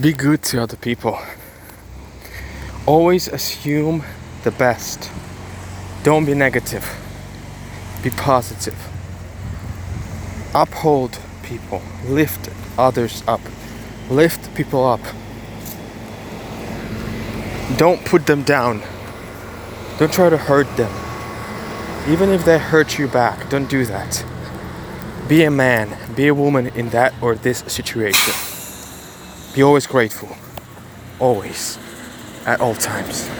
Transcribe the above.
Be good to other people. Always assume the best. Don't be negative. Be positive. Uphold people. Lift others up. Lift people up. Don't put them down. Don't try to hurt them. Even if they hurt you back, don't do that. Be a man, be a woman in that or this situation. Be always grateful. Always. At all times.